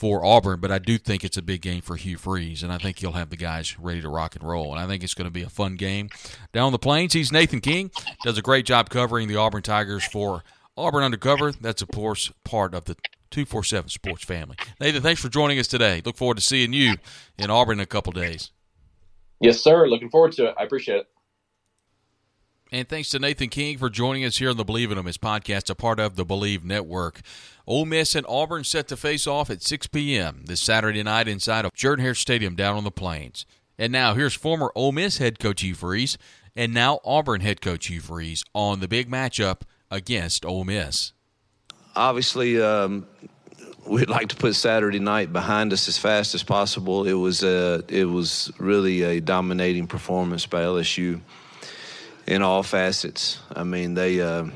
for Auburn, but I do think it's a big game for Hugh Freeze, and I think he'll have the guys ready to rock and roll. And I think it's going to be a fun game. Down on the plains, he's Nathan King. Does a great job covering the Auburn Tigers for Auburn Undercover. That's, of course, part of the 247 Sports family. Nathan, thanks for joining us today. Look forward to seeing you in Auburn in a couple days. Yes, sir. Looking forward to it. I appreciate it. And thanks to Nathan King for joining us here on the Bleav in Him podcast, a part of the Bleav Network. Ole Miss and Auburn set to face off at 6 p.m. this Saturday night inside of Jordan Hare Stadium down on the Plains. And now here's former Ole Miss head coach Hugh Freeze and now Auburn head coach Hugh Freeze on the big matchup against Ole Miss. Obviously, um, we'd like to put Saturday night behind us as fast as possible. It was uh, it was really a dominating performance by LSU in all facets. I mean, they uh,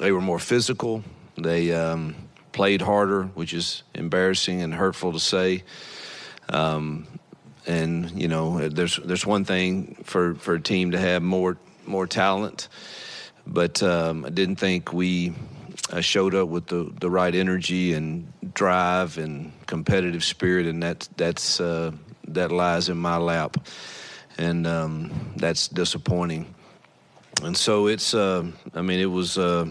they were more physical. They um, played harder, which is embarrassing and hurtful to say. Um, and you know, there's there's one thing for, for a team to have more more talent, but um, I didn't think we uh, showed up with the, the right energy and drive and competitive spirit, and that that's uh, that lies in my lap and um, that's disappointing. And so it's, uh, I mean, it was. Uh,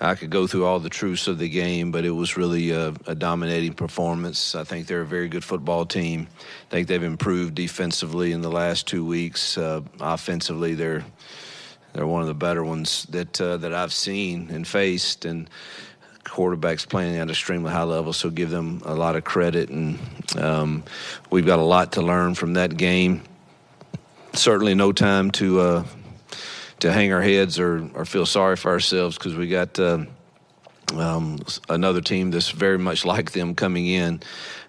I could go through all the truths of the game, but it was really a, a, dominating performance. I think they're a very good football team. I think they've improved defensively in the last two weeks. Uh, offensively, they're they're one of the better ones that uh, that I've seen and faced. And quarterbacks playing at a extremely high level, so give them a lot of credit. And um, we've got a lot to learn from that game certainly no time to uh, to hang our heads or, or feel sorry for ourselves because we got uh, um, another team that's very much like them coming in.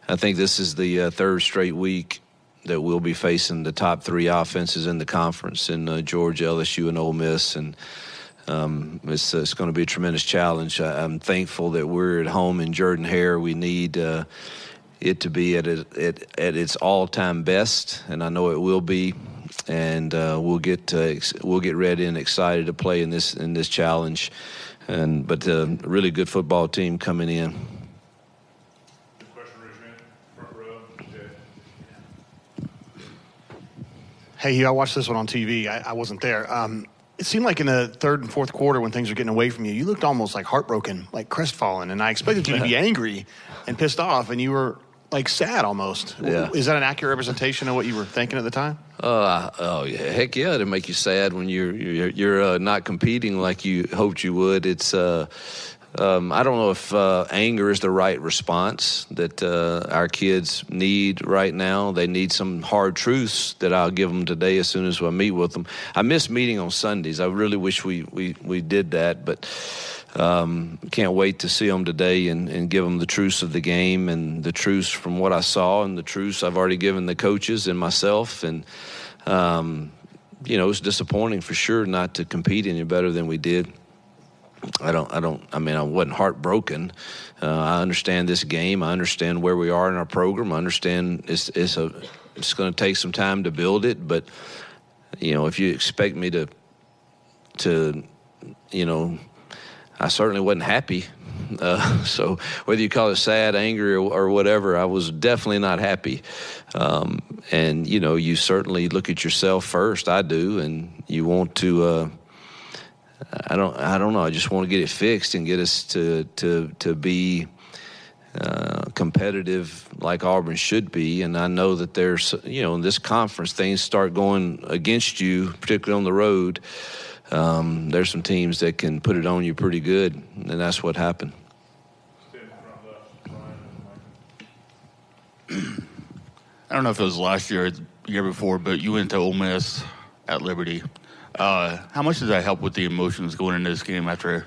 I think this is the uh, third straight week that we'll be facing the top three offenses in the conference in uh, Georgia, LSU, and Ole Miss, and um, it's, it's going to be a tremendous challenge. I, am thankful that we're at home in Jordan Hare. We need uh, it to be at, it, at, at its all-time best, and I know it will be and uh, we'll get uh, we'll get ready and excited to play in this in this challenge. And but a uh, really good football team coming in. Hey, I watched this one on TV. I, I wasn't there. Um, it seemed like in the third and fourth quarter, when things were getting away from you, you looked almost like heartbroken, like crestfallen. And I expected you to be angry and pissed off, and you were like sad almost. Yeah. Is that an accurate representation of what you were thinking at the time? Uh, oh yeah, heck yeah! It'll make you sad when you're you're, you're uh, not competing like you hoped you would. It's uh, um, I don't know if uh, anger is the right response that uh, our kids need right now. They need some hard truths that I'll give them today as soon as I meet with them. I miss meeting on Sundays. I really wish we we, we did that, but um, can't wait to see them today and, and give them the truths of the game and the truths from what I saw and the truths I've already given the coaches and myself. And, um, you know, it's disappointing for sure not to compete any better than we did. I don't, I don't, I mean, I wasn't heartbroken. Uh, I understand this game. I understand where we are in our program. I understand it's, it's a, it's going to take some time to build it, but, you know, if you expect me to, to, you know, I certainly wasn't happy. Uh, so whether you call it sad, angry, or, or, whatever, I was definitely not happy. Um, and you know, you certainly look at yourself first. I do, and you want to. Uh, I don't. I don't know. I just want to get it fixed and get us to to to be. Uh, competitive like Auburn should be, and I know that there's, you know, in this conference, things start going against you, particularly on the road um, there's some teams that can put it on you pretty good, and that's what happened. I don't know if it was last year or the year before, but you went to Ole Miss at Liberty. Uh, how much does that help with the emotions going into this game after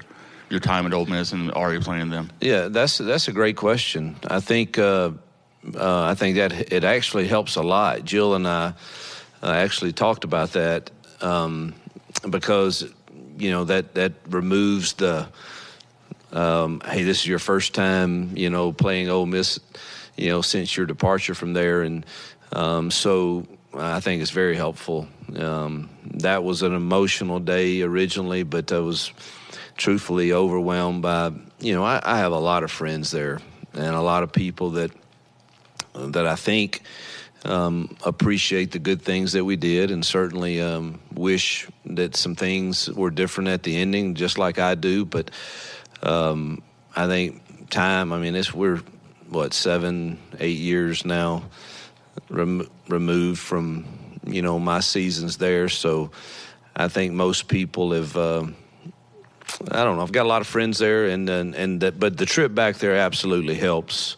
your time at Ole Miss and already playing them? Yeah, that's that's a great question. I think uh, uh, I think that it actually helps a lot. Jill and I uh, actually talked about that um, because you know that that removes the um, hey, this is your first time, you know, playing Ole Miss, you know, since your departure from there, and um, so I think it's very helpful. Um, that was an emotional day originally, but I was truthfully overwhelmed by, you know, I, I have a lot of friends there and a lot of people that that I think um, appreciate the good things that we did, and certainly um, wish that some things were different at the ending, just like I do. But um, I think time. I mean, it's we're what seven, eight years now rem- removed from you know my seasons there, so I think most people have. Uh, I don't know. I've got a lot of friends there, and and, and that, but the trip back there absolutely helps.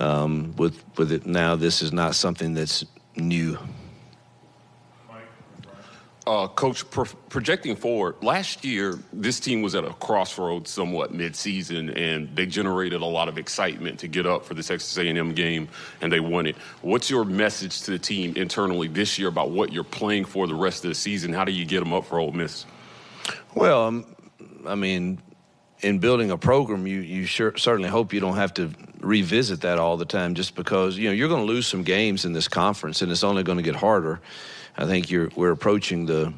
Um, with with it now, this is not something that's new. Uh, Coach, pro- projecting forward, last year this team was at a crossroads somewhat midseason, and they generated a lot of excitement to get up for the Texas A&M game, and they won it. What's your message to the team internally this year about what you're playing for the rest of the season? How do you get them up for Ole Miss? Well, um, I mean, in building a program, you you sure, certainly hope you don't have to revisit that all the time, just because you know you're going to lose some games in this conference, and it's only going to get harder. I think you're we're approaching the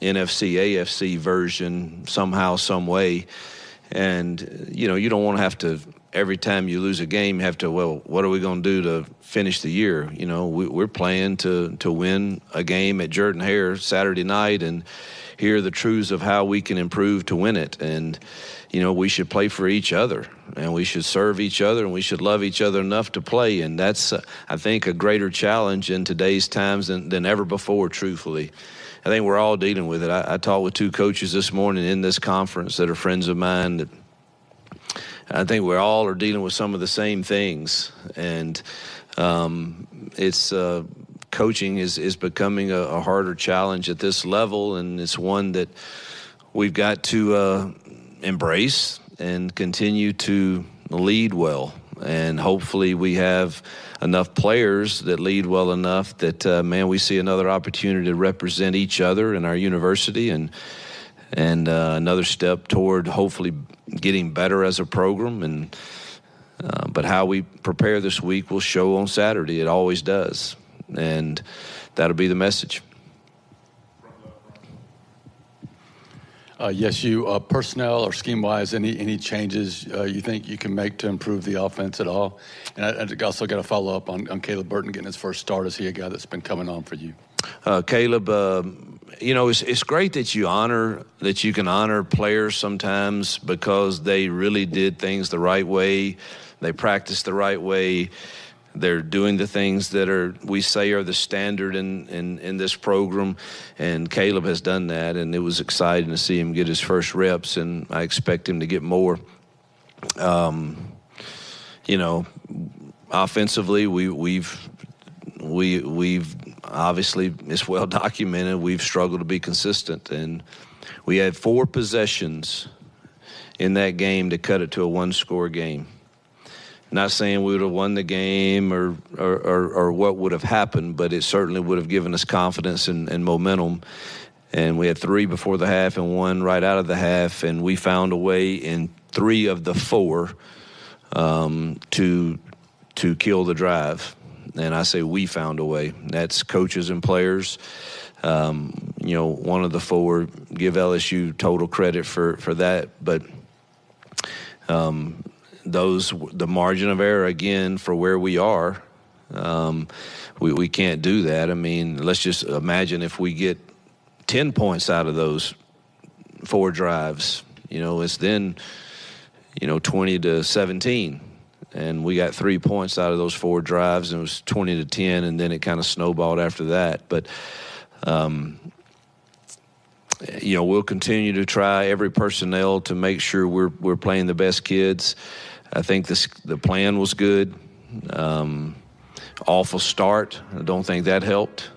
NFC AFC version somehow, some way, and you know you don't want to have to every time you lose a game have to well what are we going to do to finish the year? You know we, we're playing to to win a game at Jordan Hare Saturday night and hear the truths of how we can improve to win it and you know we should play for each other and we should serve each other and we should love each other enough to play and that's uh, i think a greater challenge in today's times than, than ever before truthfully. I think we're all dealing with it. I, I talked with two coaches this morning in this conference that are friends of mine that i think we all are dealing with some of the same things and um, it's uh, coaching is, is becoming a, a, harder challenge at this level, and it's one that we've got to uh, embrace and continue to lead well. And hopefully, we have enough players that lead well enough that, uh, man, we see another opportunity to represent each other in our university and and uh, another step toward hopefully getting better as a program and uh, but how we prepare this week will show on Saturday. It always does and that'll be the message. Yes, you uh, personnel or scheme wise, any any changes uh, you think you can make to improve the offense at all? And I, I also got to follow up on, on Caleb Burton getting his first start. Is he a guy that's been coming on for you? Uh, Caleb, um, you know it's it's great that you honor that you can honor players sometimes because they really did things the right way, they practiced the right way they're doing the things that are we say are the standard in, in, in this program, and Caleb has done that, and it was exciting to see him get his first reps, and I expect him to get more. Um, you know, offensively, we we've we we've obviously it's well documented. We've struggled to be consistent, and we had four possessions in that game to cut it to a one-score game. Not saying we would have won the game or, or, or, or what would have happened, but it certainly would have given us confidence and, and momentum. And we had three before the half and one right out of the half, and we found a way in three of the four um, to to kill the drive. And I say we found a way. That's coaches and players. Um, you know, one of the four give LSU total credit for for that, but um, those the margin of error again for where we are. Um, we we can't do that. I mean, let's just imagine if we get ten points out of those four drives. You know, it's then you know twenty to seventeen, and we got three points out of those four drives, and it was twenty to ten, and then it kind of snowballed after that. But um, you know, we'll continue to try every personnel to make sure we're we're playing the best kids. I think this, the plan was good. Um, awful start. I don't think that helped.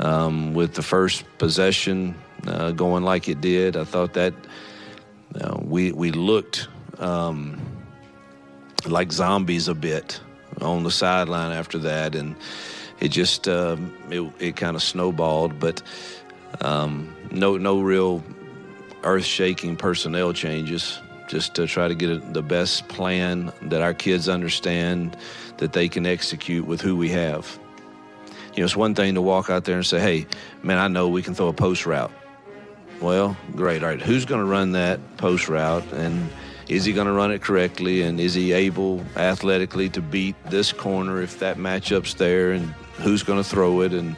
um, with the first possession uh, going like it did. I thought that uh, we we looked um, like zombies a bit on the sideline after that, and it just um, it, it kind of snowballed. But um, no no real earth shaking personnel changes. Just to try to get the best plan that our kids understand that they can execute with who we have. You know, it's one thing to walk out there and say, "Hey, man, I know we can throw a post route." Well, great. All right, who's going to run that post route, and is he going to run it correctly, and is he able athletically to beat this corner if that matchup's there, and who's going to throw it, and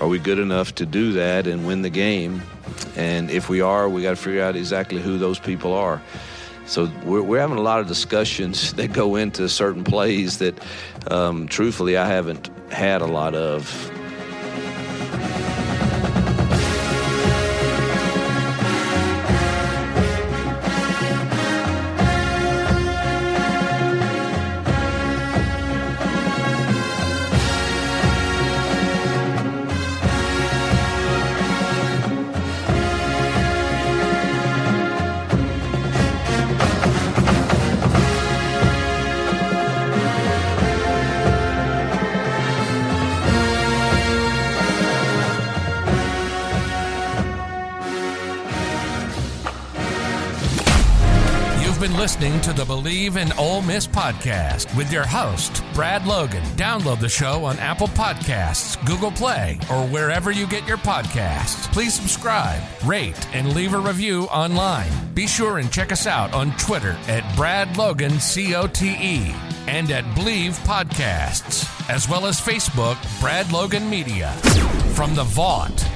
are we good enough to do that and win the game? And if we are, we got to figure out exactly who those people are. So we're, we're having a lot of discussions that go into certain plays that, um, truthfully, I haven't had a lot of. Bleav in Ole Miss podcast with your host, Brad Logan. Download the show on Apple Podcasts, Google Play, or wherever you get your podcasts. Please subscribe, rate, and leave a review online. Be sure and check us out on Twitter at Brad Logan COTE and at Bleav Podcasts, as well as Facebook, Brad Logan Media. From the Vaught